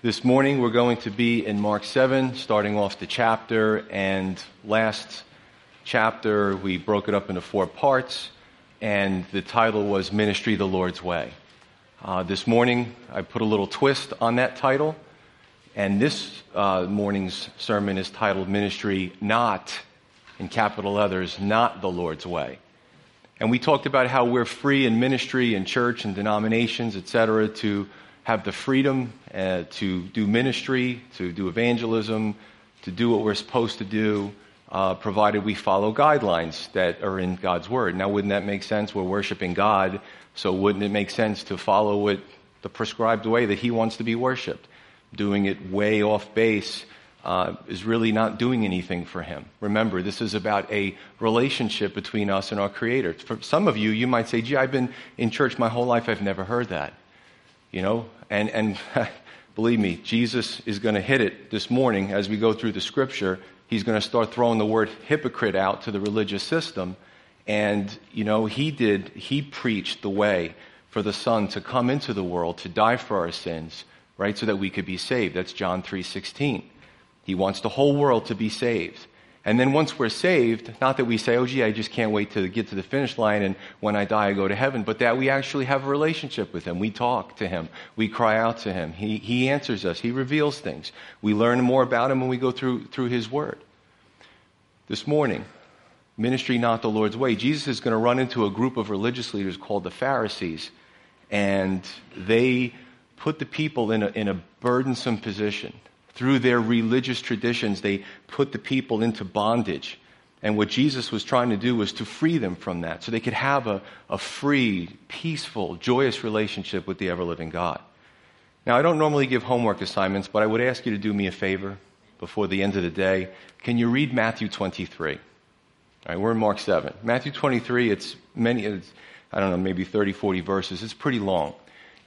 This morning we're going to be in Mark 7, starting off the chapter. And last chapter we broke it up into four parts, and the title was Ministry the Lord's Way. Uh, this morning I put a little twist on that title, and this uh, morning's sermon is titled Ministry Not, in capital letters, Not the Lord's Way. And we talked about how we're free in ministry and church and denominations, etc., to have the freedom uh, to do ministry, to do evangelism, to do what we're supposed to do, uh, provided we follow guidelines that are in God's Word. Now, wouldn't that make sense? We're worshiping God, so wouldn't it make sense to follow it the prescribed way that He wants to be worshiped? Doing it way off base uh, is really not doing anything for Him. Remember, this is about a relationship between us and our Creator. For some of you, you might say, gee, I've been in church my whole life, I've never heard that. You know, and, and believe me, Jesus is going to hit it this morning as we go through the scripture. He's going to start throwing the word hypocrite out to the religious system. And, you know, he did, he preached the way for the Son to come into the world, to die for our sins, right, so that we could be saved. That's John 3.16. He wants the whole world to be saved. And then once we're saved, not that we say, oh, gee, I just can't wait to get to the finish line and when I die, I go to heaven, but that we actually have a relationship with Him. We talk to Him. We cry out to Him. He, he answers us. He reveals things. We learn more about Him when we go through, through His Word. This morning, ministry not the Lord's way. Jesus is going to run into a group of religious leaders called the Pharisees, and they put the people in a, in a burdensome position through their religious traditions, they put the people into bondage. And what Jesus was trying to do was to free them from that so they could have a, a free, peaceful, joyous relationship with the ever living God. Now, I don't normally give homework assignments, but I would ask you to do me a favor before the end of the day. Can you read Matthew 23? All right, we're in Mark 7. Matthew 23, it's many, it's, I don't know, maybe 30, 40 verses. It's pretty long.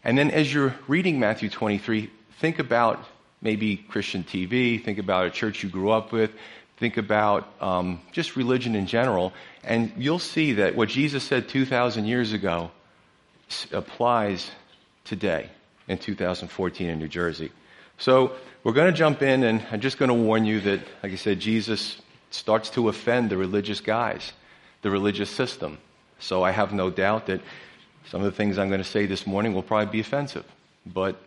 And then as you're reading Matthew 23, think about maybe Christian TV, think about a church you grew up with, think about um, just religion in general, and you'll see that what Jesus said 2,000 years ago applies today in 2014 in New Jersey. So we're going to jump in, and I'm just going to warn you that, like I said, Jesus starts to offend the religious guys, the religious system. So I have no doubt that some of the things I'm going to say this morning will probably be offensive. But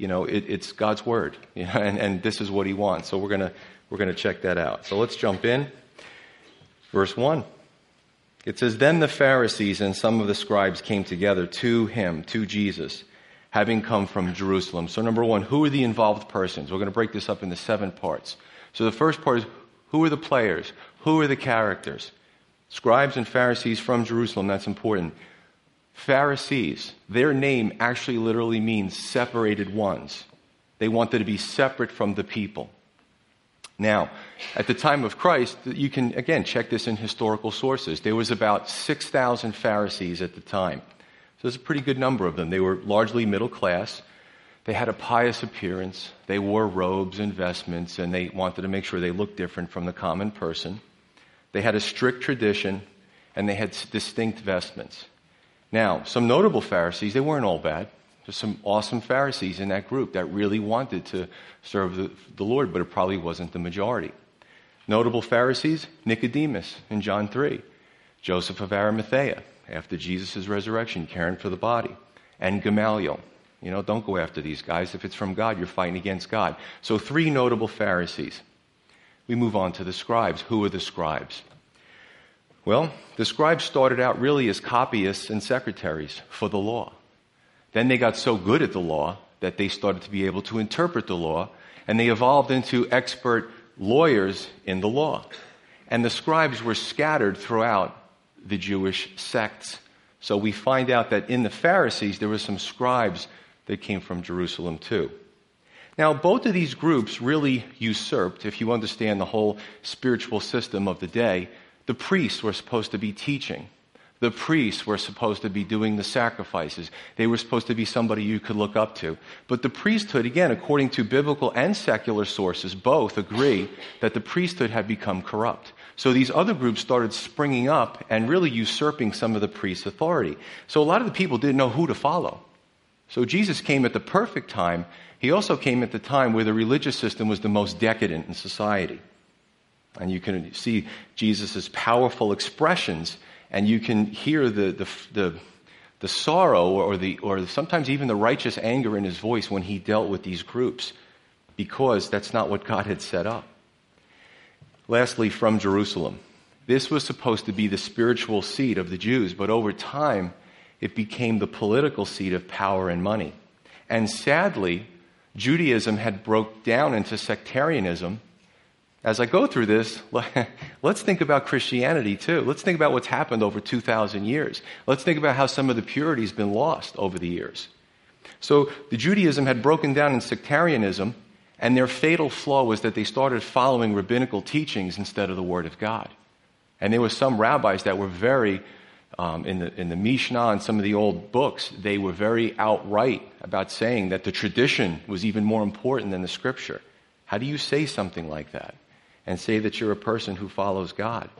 you know, it, it's God's word, and, and this is what He wants. So we're gonna we're gonna check that out. So let's jump in. Verse one. It says, Then the Pharisees and some of the scribes came together to him, to Jesus, having come from Jerusalem. So, number one, who are the involved persons? We're going to break this up into seven parts. So, the first part is who are the players? Who are the characters? Scribes and Pharisees from Jerusalem, that's important. Pharisees, their name actually literally means separated ones. They wanted to be separate from the people. Now, at the time of Christ, you can, again, check this in historical sources. There was about 6,000 Pharisees at the time. So there's a pretty good number of them. They were largely middle class. They had a pious appearance. They wore robes and vestments, and they wanted to make sure they looked different from the common person. They had a strict tradition, and they had distinct vestments. Now, some notable Pharisees, they weren't all bad. There's some awesome Pharisees in that group that really wanted to serve the, the Lord, but it probably wasn't the majority. Notable Pharisees, Nicodemus in John 3, Joseph of Arimathea after Jesus' resurrection, caring for the body, and Gamaliel. You know, don't go after these guys. If it's from God, you're fighting against God. So, three notable Pharisees. We move on to the scribes. Who are the scribes? Well, the scribes started out really as copyists and secretaries for the law. Then they got so good at the law that they started to be able to interpret the law, and they evolved into expert lawyers in the law. And the scribes were scattered throughout the Jewish sects. So we find out that in the Pharisees, there were some scribes that came from Jerusalem too. Now, both of these groups really usurped, if you understand the whole spiritual system of the day, the priests were supposed to be teaching. The priests were supposed to be doing the sacrifices. They were supposed to be somebody you could look up to. But the priesthood, again, according to biblical and secular sources, both agree that the priesthood had become corrupt. So these other groups started springing up and really usurping some of the priest's authority. So a lot of the people didn't know who to follow. So Jesus came at the perfect time. He also came at the time where the religious system was the most decadent in society. And you can see Jesus' powerful expressions, and you can hear the, the, the, the sorrow or, the, or sometimes even the righteous anger in his voice when he dealt with these groups, because that's not what God had set up. Lastly, from Jerusalem. This was supposed to be the spiritual seat of the Jews, but over time, it became the political seat of power and money. And sadly, Judaism had broke down into sectarianism. As I go through this, let's think about Christianity too. Let's think about what's happened over 2,000 years. Let's think about how some of the purity has been lost over the years. So the Judaism had broken down in sectarianism, and their fatal flaw was that they started following rabbinical teachings instead of the Word of God. And there were some rabbis that were very um, in, the, in the Mishnah and some of the old books, they were very outright about saying that the tradition was even more important than the scripture. How do you say something like that and say that you're a person who follows God?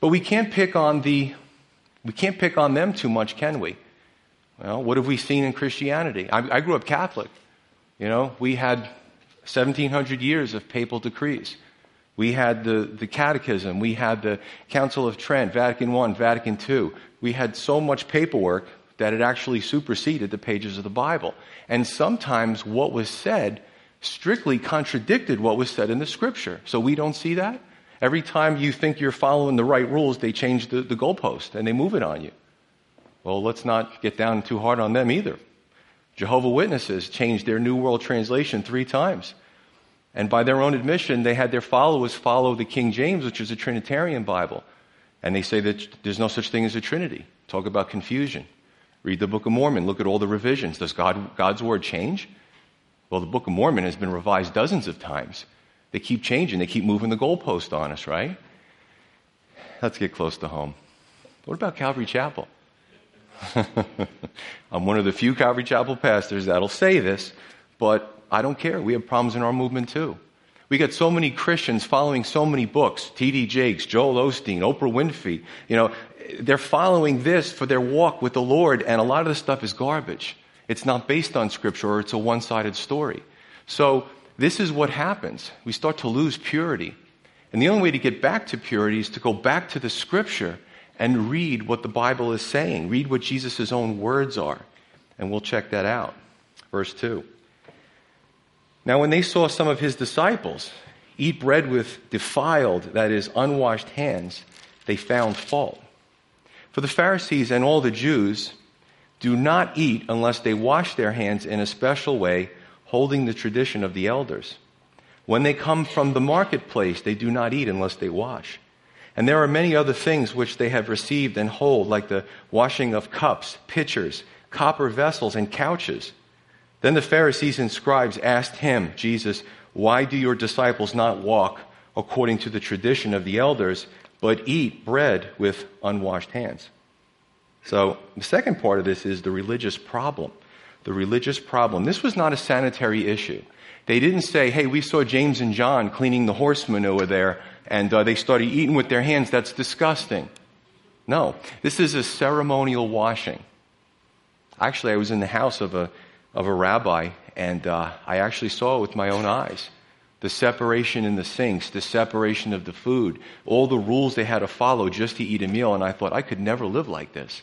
But we can't pick on the, we can't pick on them too much, can we? Well, what have we seen in Christianity? I, I grew up Catholic. You know, we had 1700 years of papal decrees. We had the, the Catechism. We had the Council of Trent, Vatican I, Vatican II. We had so much paperwork that it actually superseded the pages of the Bible. And sometimes what was said strictly contradicted what was said in the Scripture. So we don't see that. Every time you think you're following the right rules, they change the, the goalpost and they move it on you. Well, let's not get down too hard on them either. Jehovah Witnesses changed their New World Translation three times. And by their own admission, they had their followers follow the King James, which is a Trinitarian Bible. And they say that there's no such thing as a Trinity. Talk about confusion. Read the Book of Mormon. Look at all the revisions. Does God, God's Word change? Well, the Book of Mormon has been revised dozens of times. They keep changing. They keep moving the goalpost on us, right? Let's get close to home. What about Calvary Chapel? I'm one of the few Calvary Chapel pastors that'll say this, but I don't care. We have problems in our movement too. We got so many Christians following so many books, T.D. Jakes, Joel Osteen, Oprah Winfrey. You know, they're following this for their walk with the Lord, and a lot of the stuff is garbage. It's not based on Scripture, or it's a one-sided story. So this is what happens. We start to lose purity. And the only way to get back to purity is to go back to the Scripture and read what the Bible is saying. Read what Jesus' own words are. And we'll check that out. Verse 2. Now, when they saw some of his disciples eat bread with defiled, that is, unwashed hands, they found fault. For the Pharisees and all the Jews do not eat unless they wash their hands in a special way, holding the tradition of the elders. When they come from the marketplace, they do not eat unless they wash. And there are many other things which they have received and hold, like the washing of cups, pitchers, copper vessels, and couches then the Pharisees and scribes asked him, Jesus, why do your disciples not walk according to the tradition of the elders, but eat bread with unwashed hands? So the second part of this is the religious problem. The religious problem. This was not a sanitary issue. They didn't say, hey, we saw James and John cleaning the horse manure there, and uh, they started eating with their hands. That's disgusting. No, this is a ceremonial washing. Actually, I was in the house of a of a rabbi, and uh, I actually saw it with my own eyes. The separation in the sinks, the separation of the food, all the rules they had to follow just to eat a meal, and I thought, I could never live like this.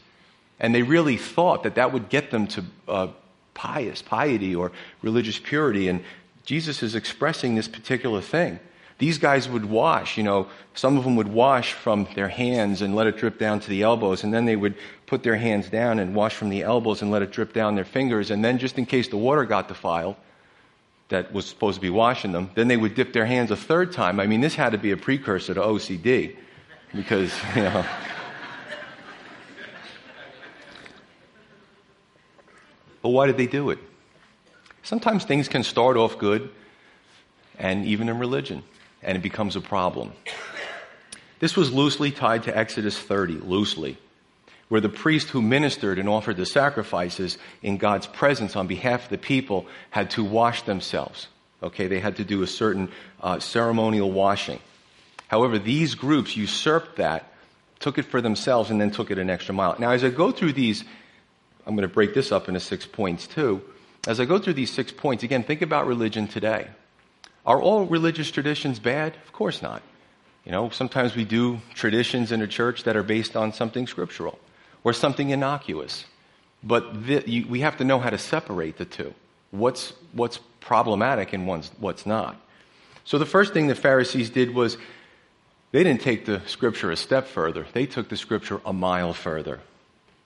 And they really thought that that would get them to uh, pious, piety, or religious purity, and Jesus is expressing this particular thing. These guys would wash, you know, some of them would wash from their hands and let it drip down to the elbows, and then they would put their hands down and wash from the elbows and let it drip down their fingers, and then just in case the water got defiled, that was supposed to be washing them, then they would dip their hands a third time. I mean, this had to be a precursor to OCD, because, you know. But why did they do it? Sometimes things can start off good, and even in religion and it becomes a problem. This was loosely tied to Exodus 30, loosely, where the priest who ministered and offered the sacrifices in God's presence on behalf of the people had to wash themselves. Okay, they had to do a certain uh, ceremonial washing. However, these groups usurped that, took it for themselves, and then took it an extra mile. Now, as I go through these I'm going to break this up into six points too. As I go through these six points, again, think about religion today. Are all religious traditions bad? Of course not. You know, sometimes we do traditions in a church that are based on something scriptural or something innocuous. But you, we have to know how to separate the two. What's, what's problematic and what's not. So the first thing the Pharisees did was they didn't take the scripture a step further, they took the scripture a mile further.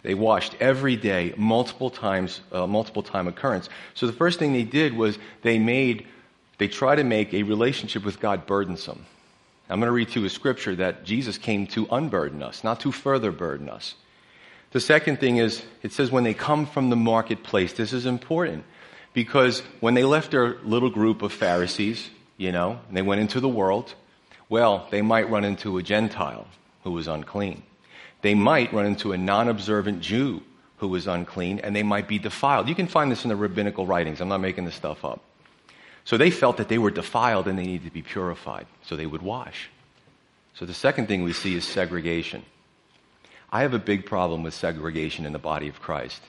They washed every day, multiple times, uh, multiple time occurrence. So the first thing they did was they made, they tried to make a relationship with God burdensome. I'm going to read to you a scripture that Jesus came to unburden us, not to further burden us. The second thing is, it says when they come from the marketplace, this is important because when they left their little group of Pharisees, you know, and they went into the world, well, they might run into a Gentile who was unclean. They might run into a non observant Jew who was unclean, and they might be defiled. You can find this in the rabbinical writings. I'm not making this stuff up. So they felt that they were defiled and they needed to be purified, so they would wash. So the second thing we see is segregation. I have a big problem with segregation in the body of Christ.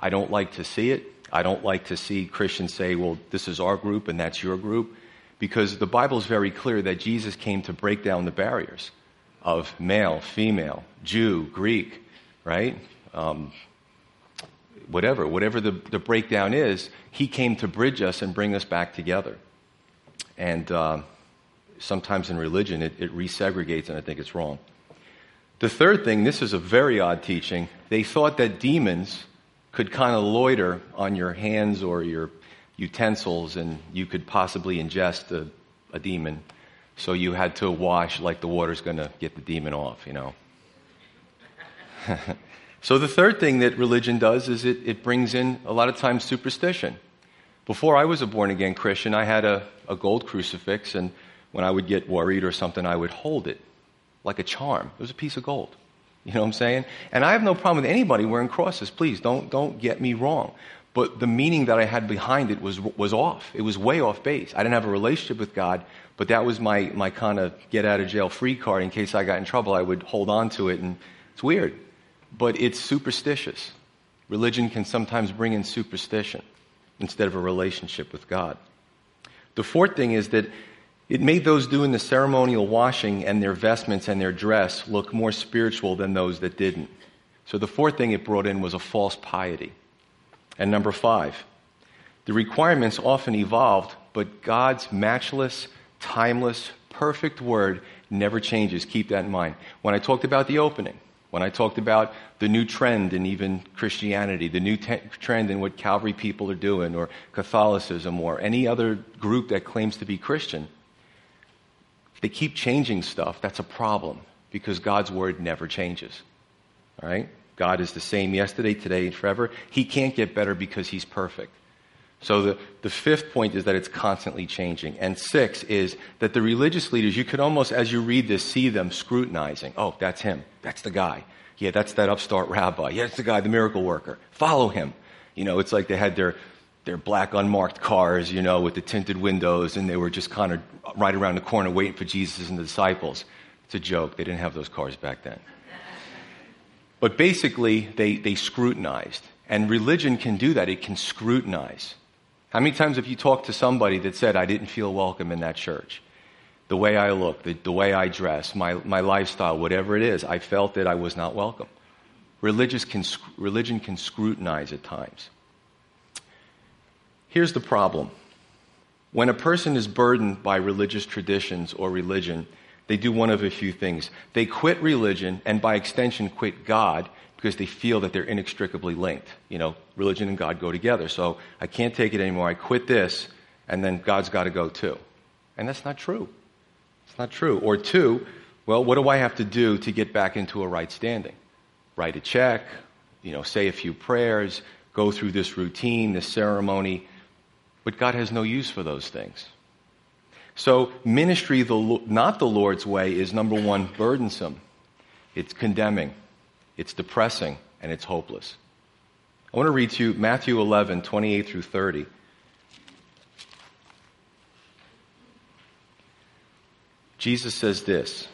I don't like to see it. I don't like to see Christians say, well, this is our group and that's your group, because the Bible is very clear that Jesus came to break down the barriers of male, female, Jew, Greek, right? Um, whatever, whatever the, the breakdown is, he came to bridge us and bring us back together. And uh, sometimes in religion, it, it resegregates, and I think it's wrong. The third thing, this is a very odd teaching. They thought that demons could kind of loiter on your hands or your utensils, and you could possibly ingest a, a demon. So you had to wash like the water's going to get the demon off, you know. so the third thing that religion does is it, it brings in a lot of times superstition. Before I was a born again Christian, I had a, a gold crucifix, and when I would get worried or something, I would hold it like a charm. It was a piece of gold. You know what I'm saying? And I have no problem with anybody wearing crosses. Please don't, don't get me wrong. But the meaning that I had behind it was, was off. It was way off base. I didn't have a relationship with God, but that was my, my kind of get out of jail free card. In case I got in trouble, I would hold on to it. And it's weird. But it's superstitious. Religion can sometimes bring in superstition instead of a relationship with God. The fourth thing is that it made those doing the ceremonial washing and their vestments and their dress look more spiritual than those that didn't. So the fourth thing it brought in was a false piety. And number five, the requirements often evolved, but God's matchless, timeless, perfect word never changes. Keep that in mind. When I talked about the opening, when I talked about the new trend in even Christianity, the new te- trend in what Calvary people are doing, or Catholicism, or any other group that claims to be Christian, they keep changing stuff, that's a problem because God's word never changes. All right? God is the same yesterday, today, and forever. He can't get better because he's perfect. So the, the fifth point is that it's constantly changing. And six is that the religious leaders, you could almost, as you read this, see them scrutinizing. Oh, that's him. That's the guy. Yeah, that's that upstart rabbi. Yeah, that's the guy, the miracle worker. Follow him. You know, it's like they had their, their black unmarked cars, you know, with the tinted windows, and they were just kind of right around the corner waiting for Jesus and the disciples. It's a joke. They didn't have those cars back then. But basically, they, they scrutinized. And religion can do that. It can scrutinize. How many times have you talked to somebody that said, I didn't feel welcome in that church? The way I look, the, the way I dress, my, my lifestyle, whatever it is, I felt that I was not welcome. Religious can, religion can scrutinize at times. Here's the problem. When a person is burdened by religious traditions or religion, they do one of a few things. They quit religion and by extension quit God because they feel that they're inextricably linked. You know, religion and God go together. So I can't take it anymore. I quit this and then God's got to go too. And that's not true. It's not true. Or two, well, what do I have to do to get back into a right standing? Write a check, you know, say a few prayers, go through this routine, this ceremony. But God has no use for those things. So, ministry, the, not the Lord's way, is number one, burdensome. It's condemning, it's depressing, and it's hopeless. I want to read to you Matthew 11, 28 through 30. Jesus says this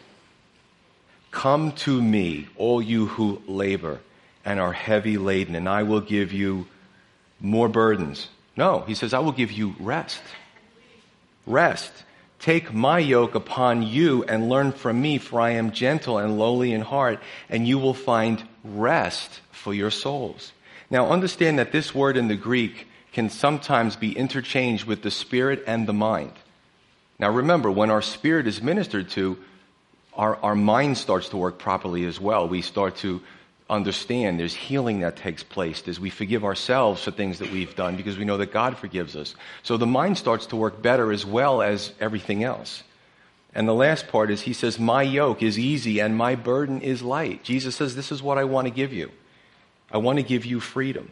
Come to me, all you who labor and are heavy laden, and I will give you more burdens. No, he says, I will give you rest. Rest. Take my yoke upon you and learn from me, for I am gentle and lowly in heart, and you will find rest for your souls. Now understand that this word in the Greek can sometimes be interchanged with the spirit and the mind. Now remember, when our spirit is ministered to, our, our mind starts to work properly as well. We start to understand there's healing that takes place as we forgive ourselves for things that we've done because we know that God forgives us. So the mind starts to work better as well as everything else. And the last part is he says, My yoke is easy and my burden is light. Jesus says, This is what I want to give you. I want to give you freedom.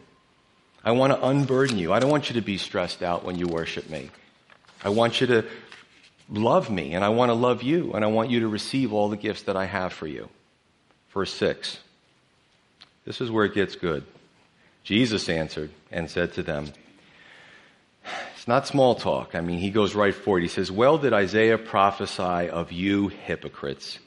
I want to unburden you. I don't want you to be stressed out when you worship me. I want you to love me and I want to love you and I want you to receive all the gifts that I have for you. Verse 6. This is where it gets good. Jesus answered and said to them, It's not small talk. I mean, he goes right forward. He says, Well did Isaiah prophesy of you hypocrites,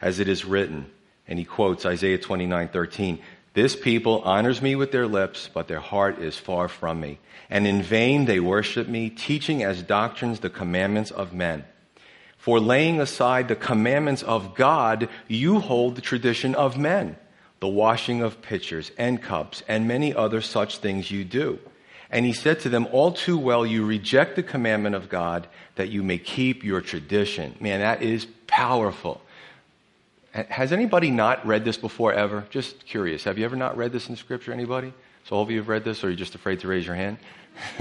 as it is written. And he quotes Isaiah 29 13. This people honors me with their lips, but their heart is far from me. And in vain they worship me, teaching as doctrines the commandments of men. For laying aside the commandments of God, you hold the tradition of men, the washing of pitchers and cups, and many other such things you do. And he said to them, All too well, you reject the commandment of God that you may keep your tradition. Man, that is powerful. Has anybody not read this before ever? Just curious. Have you ever not read this in Scripture, anybody? So all of you have read this, or are you just afraid to raise your hand?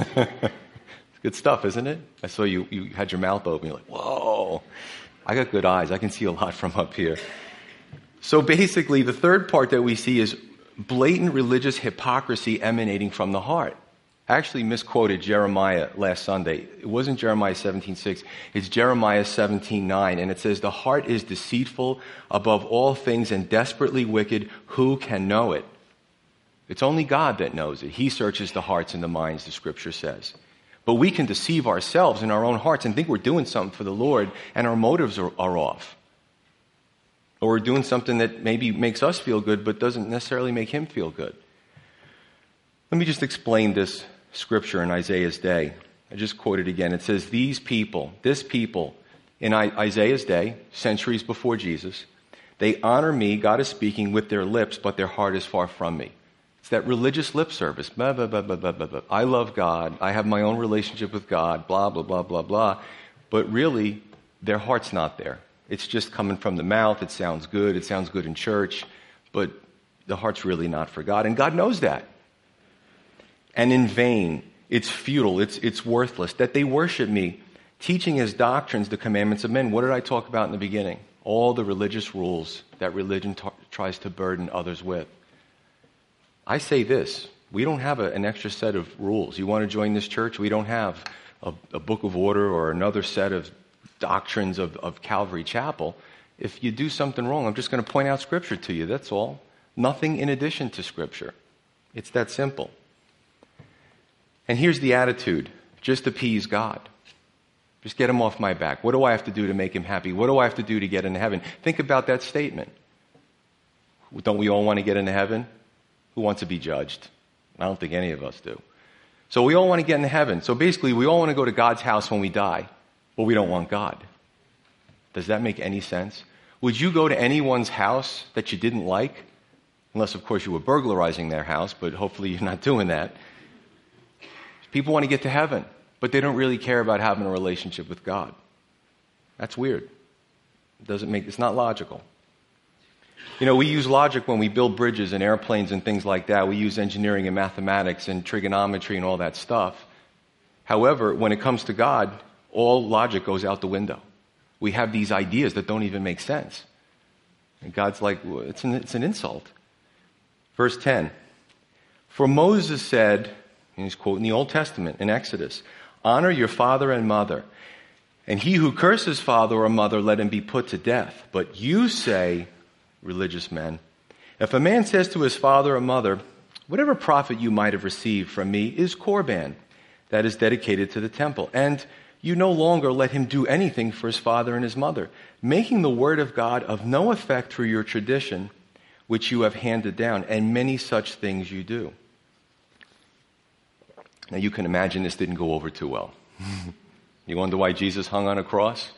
good stuff, isn't it? I saw you, you had your mouth open. You're like, whoa. I got good eyes. I can see a lot from up here. So basically, the third part that we see is blatant religious hypocrisy emanating from the heart. I actually misquoted Jeremiah last Sunday. It wasn't Jeremiah 17:6. It's Jeremiah 17:9 and it says the heart is deceitful above all things and desperately wicked. Who can know it? It's only God that knows it. He searches the hearts and the minds, the scripture says. But we can deceive ourselves in our own hearts and think we're doing something for the Lord and our motives are, are off. Or we're doing something that maybe makes us feel good but doesn't necessarily make him feel good. Let me just explain this scripture in Isaiah's day. I just quoted again. It says, These people, this people, in Isaiah's day, centuries before Jesus, they honor me, God is speaking, with their lips, but their heart is far from me. It's that religious lip service. Blah, blah, blah, blah, blah, blah, blah. I love God. I have my own relationship with God. Blah, blah, blah, blah, blah. But really, their heart's not there. It's just coming from the mouth. It sounds good. It sounds good in church. But the heart's really not for God. And God knows that and in vain. It's futile. It's, it's worthless. That they worship me, teaching as doctrines the commandments of men. What did I talk about in the beginning? All the religious rules that religion t- tries to burden others with. I say this we don't have a, an extra set of rules. You want to join this church? We don't have a, a book of order or another set of doctrines of, of Calvary Chapel. If you do something wrong, I'm just going to point out Scripture to you. That's all. Nothing in addition to Scripture. It's that simple. And here's the attitude just appease God. Just get him off my back. What do I have to do to make him happy? What do I have to do to get into heaven? Think about that statement. Don't we all want to get into heaven? Who wants to be judged? I don't think any of us do. So we all want to get into heaven. So basically, we all want to go to God's house when we die, but we don't want God. Does that make any sense? Would you go to anyone's house that you didn't like? Unless, of course, you were burglarizing their house, but hopefully you're not doing that. People want to get to heaven, but they don't really care about having a relationship with God. That's weird. It doesn't make, it's not logical. You know, we use logic when we build bridges and airplanes and things like that. We use engineering and mathematics and trigonometry and all that stuff. However, when it comes to God, all logic goes out the window. We have these ideas that don't even make sense. And God's like, well, it's, an, it's an insult. Verse 10 For Moses said, and he's quoting the Old Testament in Exodus Honor your father and mother. And he who curses father or mother, let him be put to death. But you say, religious men, if a man says to his father or mother, Whatever profit you might have received from me is korban, that is dedicated to the temple. And you no longer let him do anything for his father and his mother, making the word of God of no effect through your tradition, which you have handed down, and many such things you do. Now, you can imagine this didn't go over too well. you wonder why Jesus hung on a cross?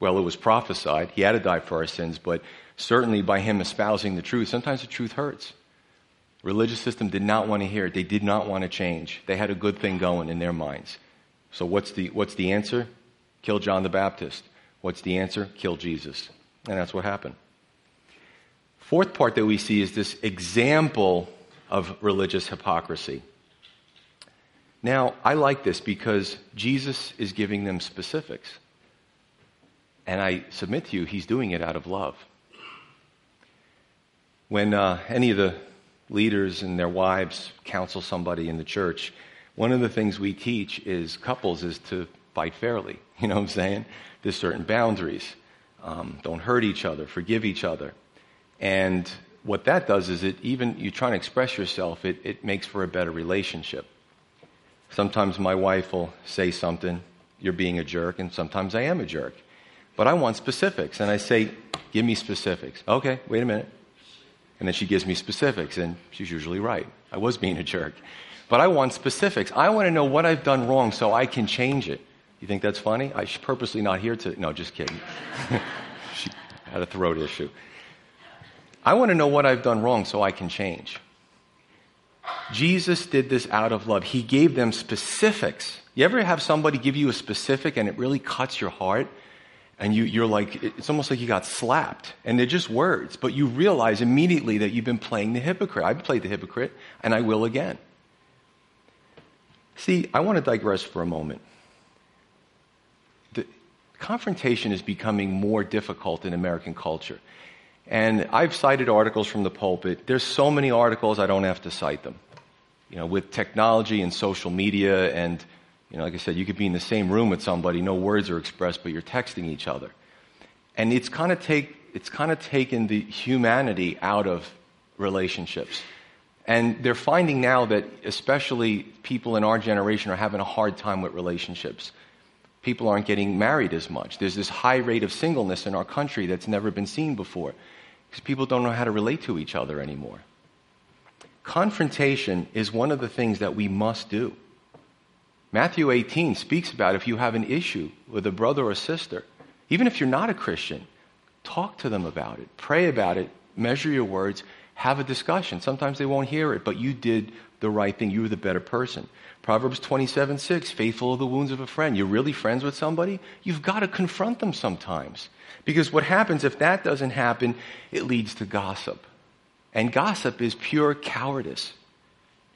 Well, it was prophesied. He had to die for our sins, but certainly by him espousing the truth, sometimes the truth hurts. Religious system did not want to hear it. They did not want to change. They had a good thing going in their minds. So what's the, what's the answer? Kill John the Baptist. What's the answer? Kill Jesus. And that's what happened. Fourth part that we see is this example of religious hypocrisy. Now, I like this because Jesus is giving them specifics. And I submit to you, he's doing it out of love. When uh, any of the leaders and their wives counsel somebody in the church, one of the things we teach is couples is to fight fairly. You know what I'm saying? There's certain boundaries. Um, don't hurt each other, forgive each other. And what that does is it even you trying to express yourself, it, it makes for a better relationship. Sometimes my wife will say something, you're being a jerk, and sometimes I am a jerk. But I want specifics. And I say, give me specifics. Okay, wait a minute. And then she gives me specifics, and she's usually right. I was being a jerk. But I want specifics. I want to know what I've done wrong so I can change it. You think that's funny? I should purposely not here to. No, just kidding. she had a throat issue. I want to know what I've done wrong so I can change. Jesus did this out of love. He gave them specifics. You ever have somebody give you a specific and it really cuts your heart? And you, are like, it's almost like you got slapped. And they're just words. But you realize immediately that you've been playing the hypocrite. I've played the hypocrite, and I will again. See, I want to digress for a moment. The confrontation is becoming more difficult in American culture. And I've cited articles from the pulpit. There's so many articles, I don't have to cite them. You know, with technology and social media, and, you know, like I said, you could be in the same room with somebody, no words are expressed, but you're texting each other. And it's kind of take, it's kind of taken the humanity out of relationships. And they're finding now that especially people in our generation are having a hard time with relationships. People aren't getting married as much. There's this high rate of singleness in our country that's never been seen before because people don't know how to relate to each other anymore. Confrontation is one of the things that we must do. Matthew 18 speaks about if you have an issue with a brother or sister, even if you're not a Christian, talk to them about it, pray about it, measure your words, have a discussion. Sometimes they won't hear it, but you did the right thing. You were the better person. Proverbs 27 6, faithful are the wounds of a friend. You're really friends with somebody? You've got to confront them sometimes. Because what happens if that doesn't happen, it leads to gossip. And gossip is pure cowardice.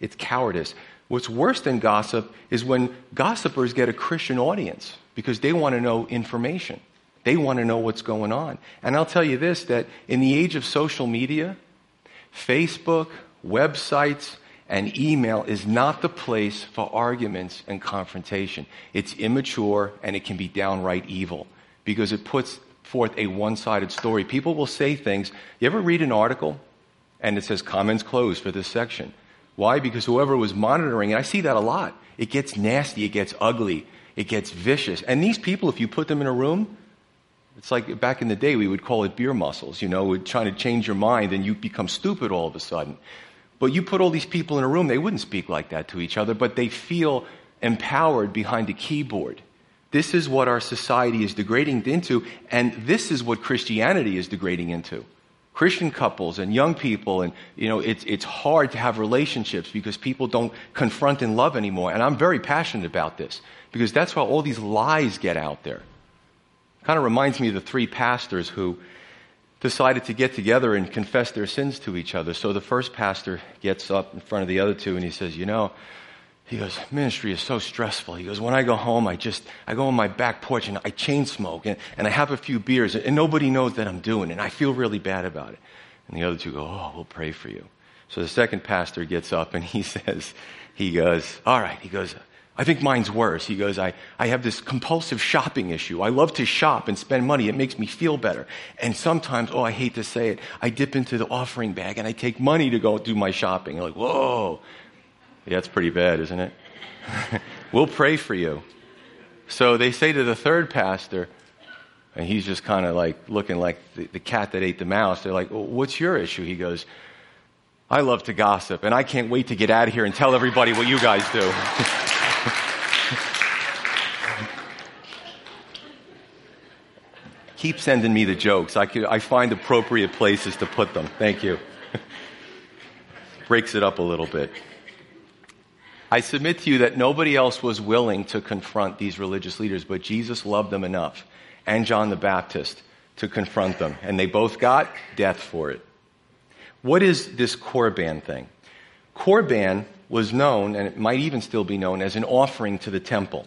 It's cowardice. What's worse than gossip is when gossipers get a Christian audience because they want to know information. They want to know what's going on. And I'll tell you this that in the age of social media, Facebook, websites, and email is not the place for arguments and confrontation. It's immature and it can be downright evil because it puts forth a one sided story. People will say things. You ever read an article and it says comments closed for this section? Why? Because whoever was monitoring, and I see that a lot, it gets nasty, it gets ugly, it gets vicious. And these people, if you put them in a room, it's like back in the day, we would call it beer muscles, you know, trying to change your mind and you become stupid all of a sudden. But you put all these people in a room, they wouldn't speak like that to each other, but they feel empowered behind a keyboard. This is what our society is degrading into, and this is what Christianity is degrading into. Christian couples and young people, and you know, it's, it's hard to have relationships because people don't confront and love anymore. And I'm very passionate about this because that's why all these lies get out there. Kind of reminds me of the three pastors who decided to get together and confess their sins to each other. So the first pastor gets up in front of the other two and he says, You know, he goes, ministry is so stressful. He goes, when I go home, I just, I go on my back porch and I chain smoke and, and I have a few beers and nobody knows that I'm doing it and I feel really bad about it. And the other two go, oh, we'll pray for you. So the second pastor gets up and he says, he goes, all right, he goes, I think mine's worse. He goes, I, I have this compulsive shopping issue. I love to shop and spend money. It makes me feel better. And sometimes, oh, I hate to say it, I dip into the offering bag and I take money to go do my shopping. Like, whoa, yeah, it's pretty bad, isn't it? we'll pray for you. So they say to the third pastor, And he's just kind of like looking like the, the, cat that ate the mouse. They're like, well, What's your issue? He goes, I love to gossip, and I can't wait to get out of here and tell everybody what you guys do. Keep sending me the jokes. I, I find appropriate places to put them. Thank you. Breaks it up a little bit. I submit to you that nobody else was willing to confront these religious leaders, but Jesus loved them enough, and John the Baptist, to confront them. And they both got death for it. What is this Korban thing? Korban was known, and it might even still be known, as an offering to the temple.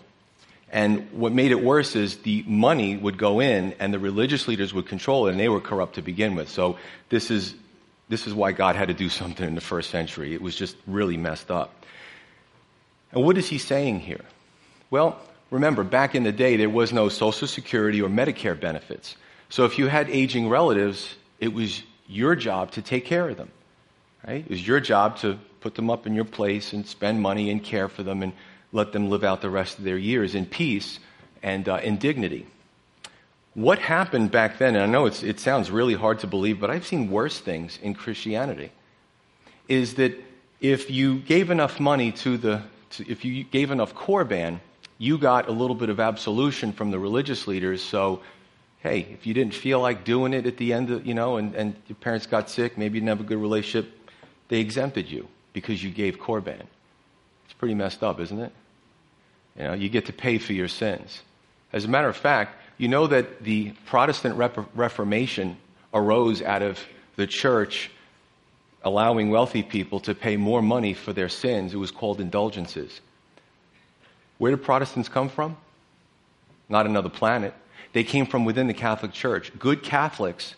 And what made it worse is the money would go in and the religious leaders would control it and they were corrupt to begin with. So this is, this is why God had to do something in the first century. It was just really messed up. And what is he saying here? Well, remember, back in the day, there was no Social Security or Medicare benefits. So if you had aging relatives, it was your job to take care of them. Right? It was your job to put them up in your place and spend money and care for them and let them live out the rest of their years in peace and uh, in dignity. What happened back then, and I know it sounds really hard to believe, but I've seen worse things in Christianity, is that if you gave enough money to the, to, if you gave enough korban, you got a little bit of absolution from the religious leaders, so hey, if you didn't feel like doing it at the end of, you know, and, and your parents got sick, maybe you didn't have a good relationship, they exempted you because you gave Korban. It's pretty messed up, isn't it? You know, you get to pay for your sins. As a matter of fact, you know that the Protestant Reformation arose out of the church allowing wealthy people to pay more money for their sins. It was called indulgences. Where did Protestants come from? Not another planet. They came from within the Catholic Church. Good Catholics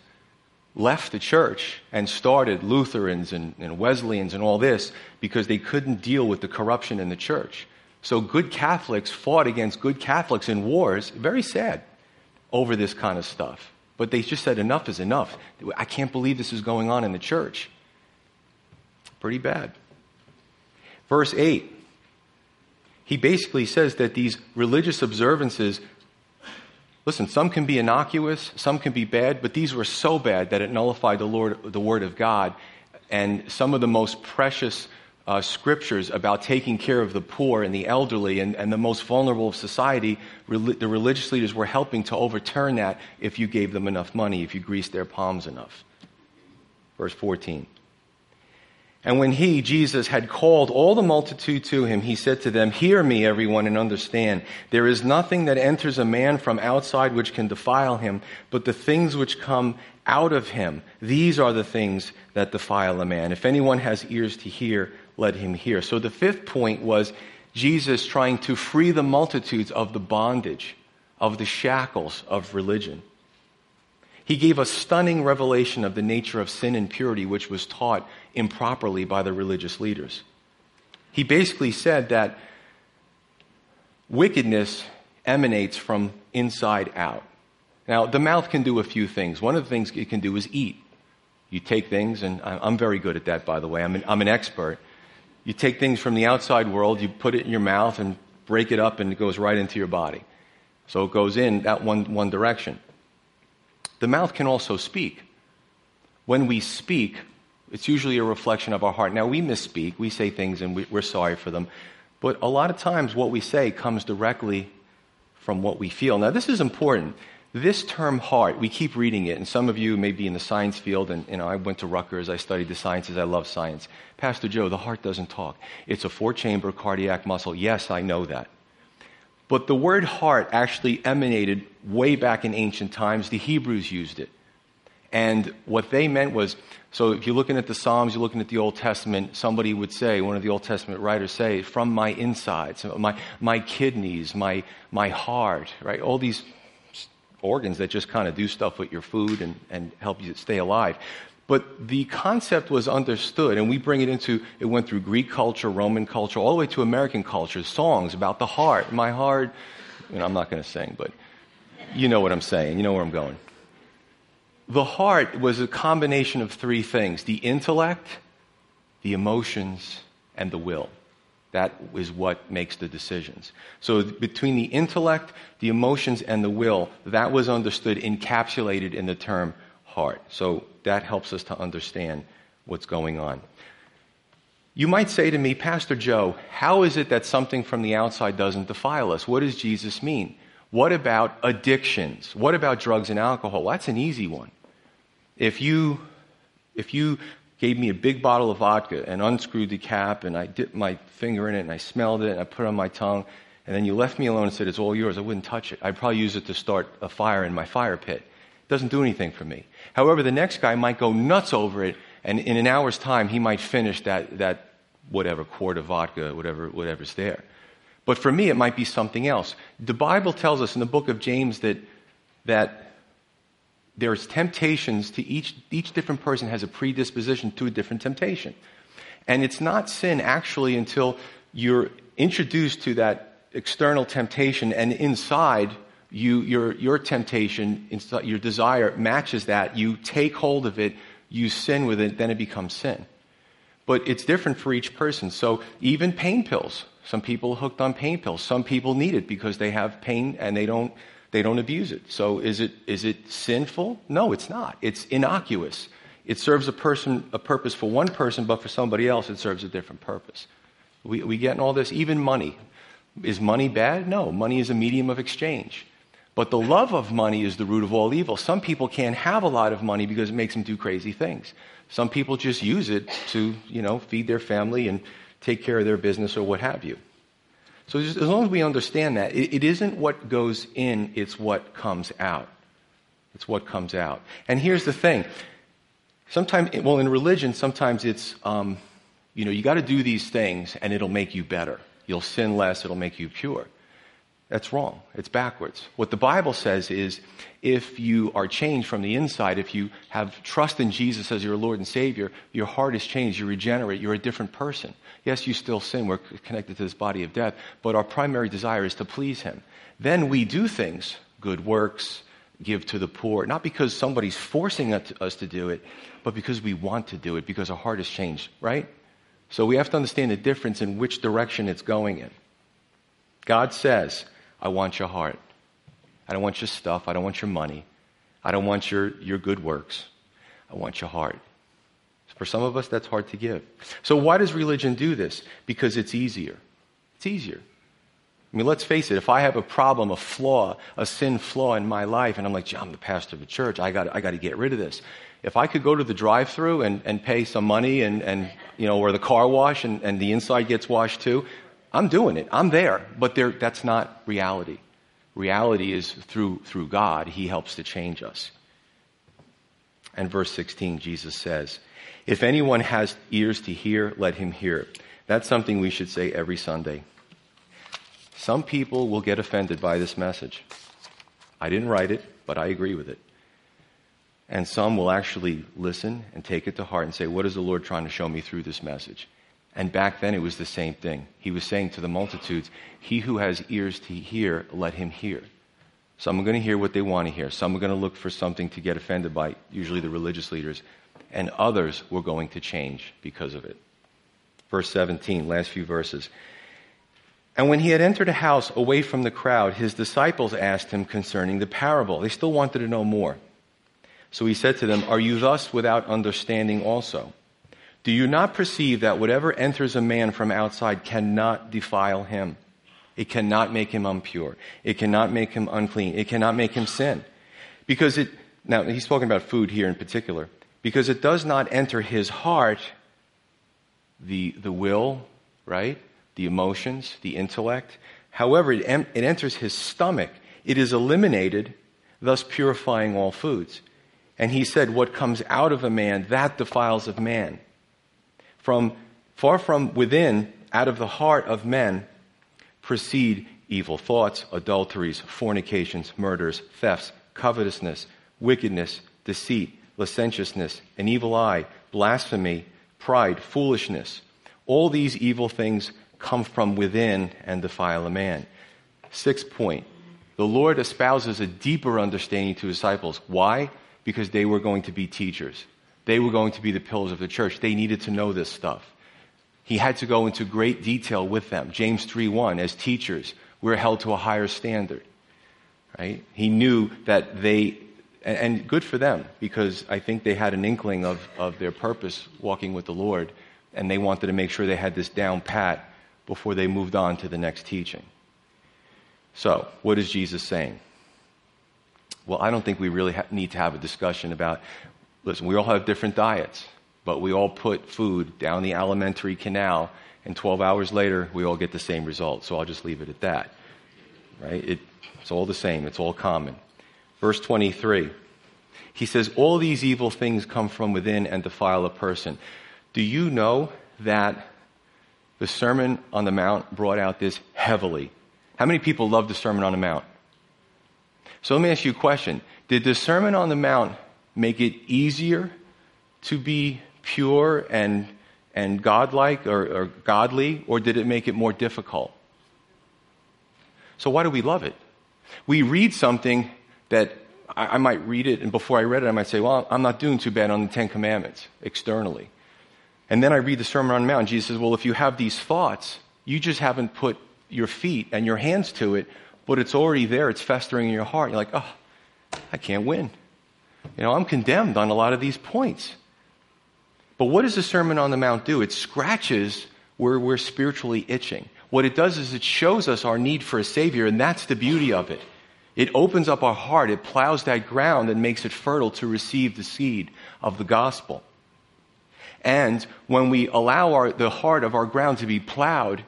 left the church and started Lutherans and, and, Wesleyans and all this because they couldn't deal with the corruption in the church. So good Catholics fought against good Catholics in wars, very sad, over this kind of stuff. But they just said, enough is enough. I can't believe this is going on in the church. Pretty bad. Verse 8, he basically says that these religious observances Listen, some can be innocuous, some can be bad, but these were so bad that it nullified the, Lord, the Word of God. And some of the most precious uh, scriptures about taking care of the poor and the elderly and, and the most vulnerable of society, re- the religious leaders were helping to overturn that if you gave them enough money, if you greased their palms enough. Verse 14. And when he, Jesus, had called all the multitude to him, he said to them, Hear me, everyone, and understand. There is nothing that enters a man from outside which can defile him, but the things which come out of him, these are the things that defile a man. If anyone has ears to hear, let him hear. So the fifth point was Jesus trying to free the multitudes of the bondage, of the shackles of religion. He gave a stunning revelation of the nature of sin and purity, which was taught improperly by the religious leaders. He basically said that wickedness emanates from inside out. Now, the mouth can do a few things. One of the things it can do is eat. You take things, and I'm very good at that, by the way. I'm an, I'm an expert. You take things from the outside world, you put it in your mouth and break it up, and it goes right into your body. So it goes in that one, one direction. The mouth can also speak. When we speak, it's usually a reflection of our heart. Now, we misspeak, we say things and we, are sorry for them, but a lot of times what we say comes directly from what we feel. Now, this is important. This term heart, we keep reading it, and some of you may be in the science field, and you know, I went to Rutgers, I studied the sciences, I love science. Pastor Joe, the heart doesn't talk. It's a four chamber cardiac muscle. Yes, I know that. But the word heart actually emanated way back in ancient times. The Hebrews used it. And what they meant was so if you're looking at the Psalms, you're looking at the Old Testament, somebody would say, one of the Old Testament writers say, from my insides, my, my kidneys, my, my heart, right? All these organs that just kind of do stuff with your food and, and help you stay alive. But the concept was understood, and we bring it into, it went through Greek culture, Roman culture, all the way to American culture, songs about the heart. My heart, you know, I'm not going to sing, but you know what I'm saying. You know where I'm going. The heart was a combination of three things the intellect, the emotions, and the will. That is what makes the decisions. So between the intellect, the emotions, and the will, that was understood, encapsulated in the term heart. So that helps us to understand what's going on. You might say to me, Pastor Joe, how is it that something from the outside doesn't defile us? What does Jesus mean? What about addictions? What about drugs and alcohol? That's an easy one. If you, if you gave me a big bottle of vodka and unscrewed the cap and I dipped my finger in it and I smelled it and I put it on my tongue and then you left me alone and said, it's all yours, I wouldn't touch it. I'd probably use it to start a fire in my fire pit. It doesn't do anything for me. However, the next guy might go nuts over it and in an hour's time he might finish that, that whatever quart of vodka, whatever, whatever's there. But for me, it might be something else. The Bible tells us in the book of James that, that there's temptations to each, each different person has a predisposition to a different temptation. And it's not sin actually until you're introduced to that external temptation and inside you, your, your temptation, your desire matches that. You take hold of it, you sin with it, then it becomes sin. But it's different for each person. So even pain pills. Some people hooked on pain pills. Some people need it because they have pain and they don't they don't abuse it. So is it, is it sinful? No, it's not. It's innocuous. It serves a person, a purpose for one person, but for somebody else, it serves a different purpose. We, we get in all this, even money. Is money bad? No. Money is a medium of exchange. But the love of money is the root of all evil. Some people can't have a lot of money because it makes them do crazy things. Some people just use it to, you know, feed their family and take care of their business or what have you. So as long as we understand that, it, it isn't what goes in, it's what comes out. It's what comes out. And here's the thing. Sometimes, well, in religion, sometimes it's, um, you know, you got to do these things and it'll make you better. You'll sin less, it'll make you pure. That's wrong. It's backwards. What the Bible says is if you are changed from the inside, if you have trust in Jesus as your Lord and Savior, your heart is changed, you regenerate, you're a different person. Yes, you still sin, we're connected to this body of death, but our primary desire is to please Him. Then we do things, good works, give to the poor, not because somebody's forcing us to do it, but because we want to do it, because our heart has changed, right? So we have to understand the difference in which direction it's going in. God says, I want your heart. I don't want your stuff. I don't want your money. I don't want your, your good works. I want your heart. For some of us, that's hard to give. So, why does religion do this? Because it's easier. It's easier. I mean, let's face it, if I have a problem, a flaw, a sin flaw in my life, and I'm like, I'm the pastor of a church, I got, I to get rid of this. If I could go to the drive through and, and pay some money and, and, you know, or the car wash and, and the inside gets washed too, I'm doing it. I'm there. But there, that's not reality. Reality is through, through God. He helps to change us. And verse 16, Jesus says, If anyone has ears to hear, let him hear. That's something we should say every Sunday. Some people will get offended by this message. I didn't write it, but I agree with it. And some will actually listen and take it to heart and say, What is the Lord trying to show me through this message? And back then it was the same thing. He was saying to the multitudes, He who has ears to hear, let him hear. Some are going to hear what they want to hear. Some are going to look for something to get offended by, usually the religious leaders. And others were going to change because of it. Verse 17, last few verses. And when he had entered a house away from the crowd, his disciples asked him concerning the parable. They still wanted to know more. So he said to them, Are you thus without understanding also? Do you not perceive that whatever enters a man from outside cannot defile him? It cannot make him impure. It cannot make him unclean. It cannot make him sin. Because it, now he's talking about food here in particular, because it does not enter his heart, the, the will, right? The emotions, the intellect. However, it, it enters his stomach. It is eliminated, thus purifying all foods. And he said, What comes out of a man, that defiles of man. From far from within, out of the heart of men, proceed evil thoughts, adulteries, fornications, murders, thefts, covetousness, wickedness, deceit, licentiousness, an evil eye, blasphemy, pride, foolishness. All these evil things come from within and defile a man. Sixth point. The Lord espouses a deeper understanding to his disciples. Why? Because they were going to be teachers. They were going to be the pillars of the church. They needed to know this stuff. He had to go into great detail with them. James 3:1 as teachers, we're held to a higher standard. Right? He knew that they and good for them because I think they had an inkling of, of their purpose walking with the Lord and they wanted to make sure they had this down pat before they moved on to the next teaching. So, what is Jesus saying? Well, I don't think we really ha- need to have a discussion about listen, we all have different diets, but we all put food down the alimentary canal, and 12 hours later, we all get the same result. So I'll just leave it at that. Right? It, it's all the same, it's all common. Verse 23, he says, All these evil things come from within and defile a person. Do you know that the Sermon on the Mount brought out this heavily? How many people love the Sermon on the Mount? So let me ask you a question. Did the Sermon on the Mount make it easier to be pure and, and godlike or, or godly, or did it make it more difficult? So why do we love it? We read something that I, I might read it, and before I read it, I might say, well, I'm not doing too bad on the Ten Commandments externally. And then I read the Sermon on the Mount, and Jesus says, well, if you have these thoughts, you just haven't put your feet and your hands to it, but it's already there. It's festering in your heart. You're like, oh, I can't win. You know, I'm condemned on a lot of these points. But what does the Sermon on the Mount do? It scratches where we're spiritually itching. What it does is it shows us our need for a Savior, and that's the beauty of it. It opens up our heart, it plows that ground and makes it fertile to receive the seed of the gospel. And when we allow our, the heart of our ground to be plowed,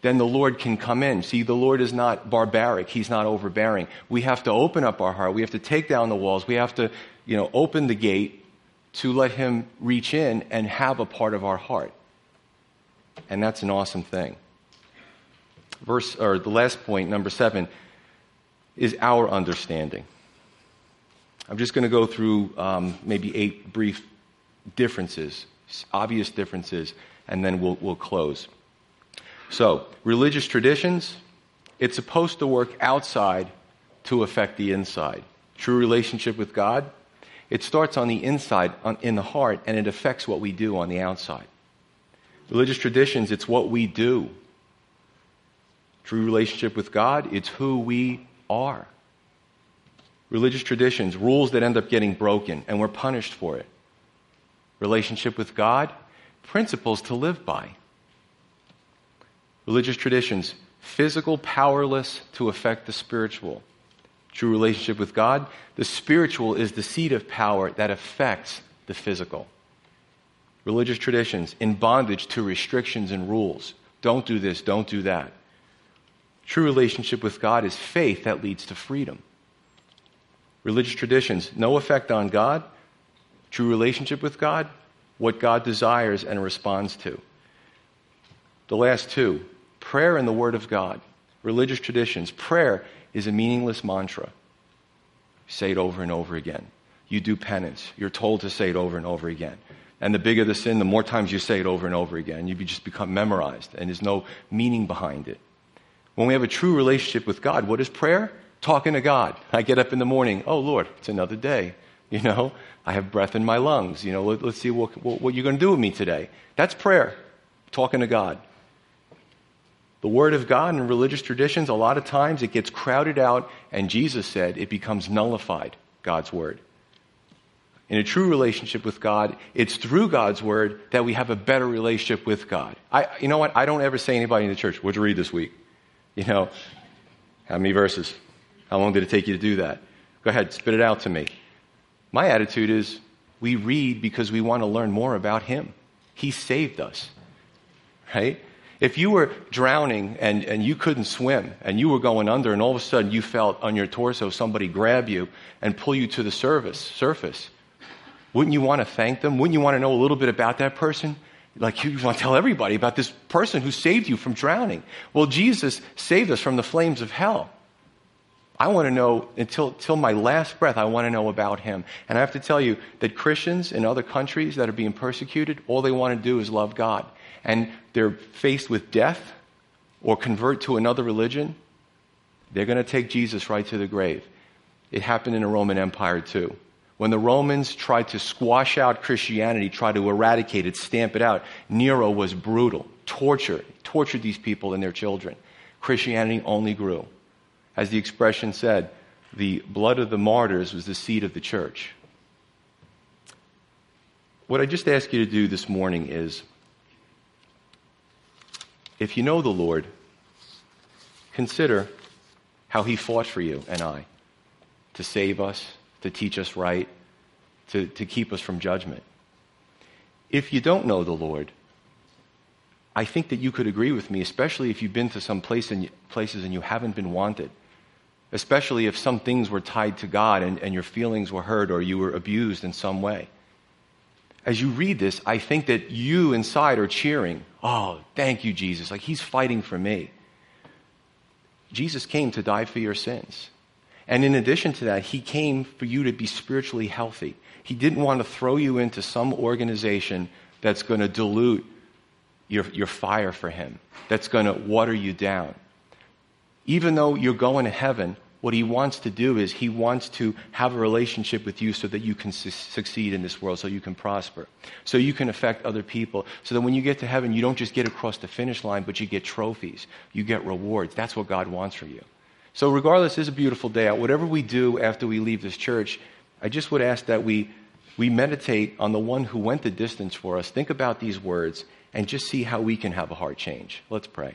then the Lord can come in. See, the Lord is not barbaric. He's not overbearing. We have to open up our heart. We have to take down the walls. We have to, you know, open the gate to let Him reach in and have a part of our heart. And that's an awesome thing. Verse, or the last point, number seven, is our understanding. I'm just going to go through um, maybe eight brief differences, obvious differences, and then we'll, we'll close. So, religious traditions, it's supposed to work outside to affect the inside. True relationship with God, it starts on the inside, on, in the heart, and it affects what we do on the outside. Religious traditions, it's what we do. True relationship with God, it's who we are. Religious traditions, rules that end up getting broken, and we're punished for it. Relationship with God, principles to live by. Religious traditions, physical powerless to affect the spiritual. True relationship with God, the spiritual is the seat of power that affects the physical. Religious traditions, in bondage to restrictions and rules. Don't do this, don't do that. True relationship with God is faith that leads to freedom. Religious traditions, no effect on God. True relationship with God, what God desires and responds to. The last two, Prayer and the Word of God, religious traditions. Prayer is a meaningless mantra. Say it over and over again. You do penance. You're told to say it over and over again. And the bigger the sin, the more times you say it over and over again. You just become memorized, and there's no meaning behind it. When we have a true relationship with God, what is prayer? Talking to God. I get up in the morning, oh Lord, it's another day. You know, I have breath in my lungs. You know, let, us see what, what, what you're going to do with me today. That's prayer, talking to God. The Word of God and religious traditions, a lot of times it gets crowded out, and Jesus said it becomes nullified, God's Word. In a true relationship with God, it's through God's Word that we have a better relationship with God. I, you know what? I don't ever say anybody in the church, what'd you read this week? You know, how many verses? How long did it take you to do that? Go ahead, spit it out to me. My attitude is we read because we want to learn more about Him. He saved us, right? If you were drowning and, and you couldn't swim and you were going under and all of a sudden you felt on your torso somebody grab you and pull you to the surface, surface, wouldn't you want to thank them? Wouldn't you want to know a little bit about that person? Like you want to tell everybody about this person who saved you from drowning. Well, Jesus saved us from the flames of hell. I want to know until, until my last breath, I want to know about him. And I have to tell you that Christians in other countries that are being persecuted, all they want to do is love God and they're faced with death or convert to another religion, they're going to take Jesus right to the grave. It happened in the Roman Empire too. When the Romans tried to squash out Christianity, tried to eradicate it, stamp it out, Nero was brutal, tortured, tortured these people and their children. Christianity only grew. As the expression said, the blood of the martyrs was the seed of the church. What I just ask you to do this morning is if you know the Lord, consider how he fought for you and I to save us, to teach us right, to, to keep us from judgment. If you don't know the Lord, I think that you could agree with me, especially if you've been to some place in, places and you haven't been wanted, especially if some things were tied to God and, and your feelings were hurt or you were abused in some way. As you read this, I think that you inside are cheering, Oh, thank you, Jesus. Like he's fighting for me. Jesus came to die for your sins. And in addition to that, he came for you to be spiritually healthy. He didn't want to throw you into some organization that's going to dilute your, your fire for him, that's going to water you down. Even though you're going to heaven, what he wants to do is he wants to have a relationship with you so that you can su- succeed in this world, so you can prosper, so you can affect other people, so that when you get to heaven, you don't just get across the finish line, but you get trophies, you get rewards. That's what God wants for you. So, regardless, it's a beautiful day out. Whatever we do after we leave this church, I just would ask that we, we meditate on the one who went the distance for us. Think about these words and just see how we can have a heart change. Let's pray.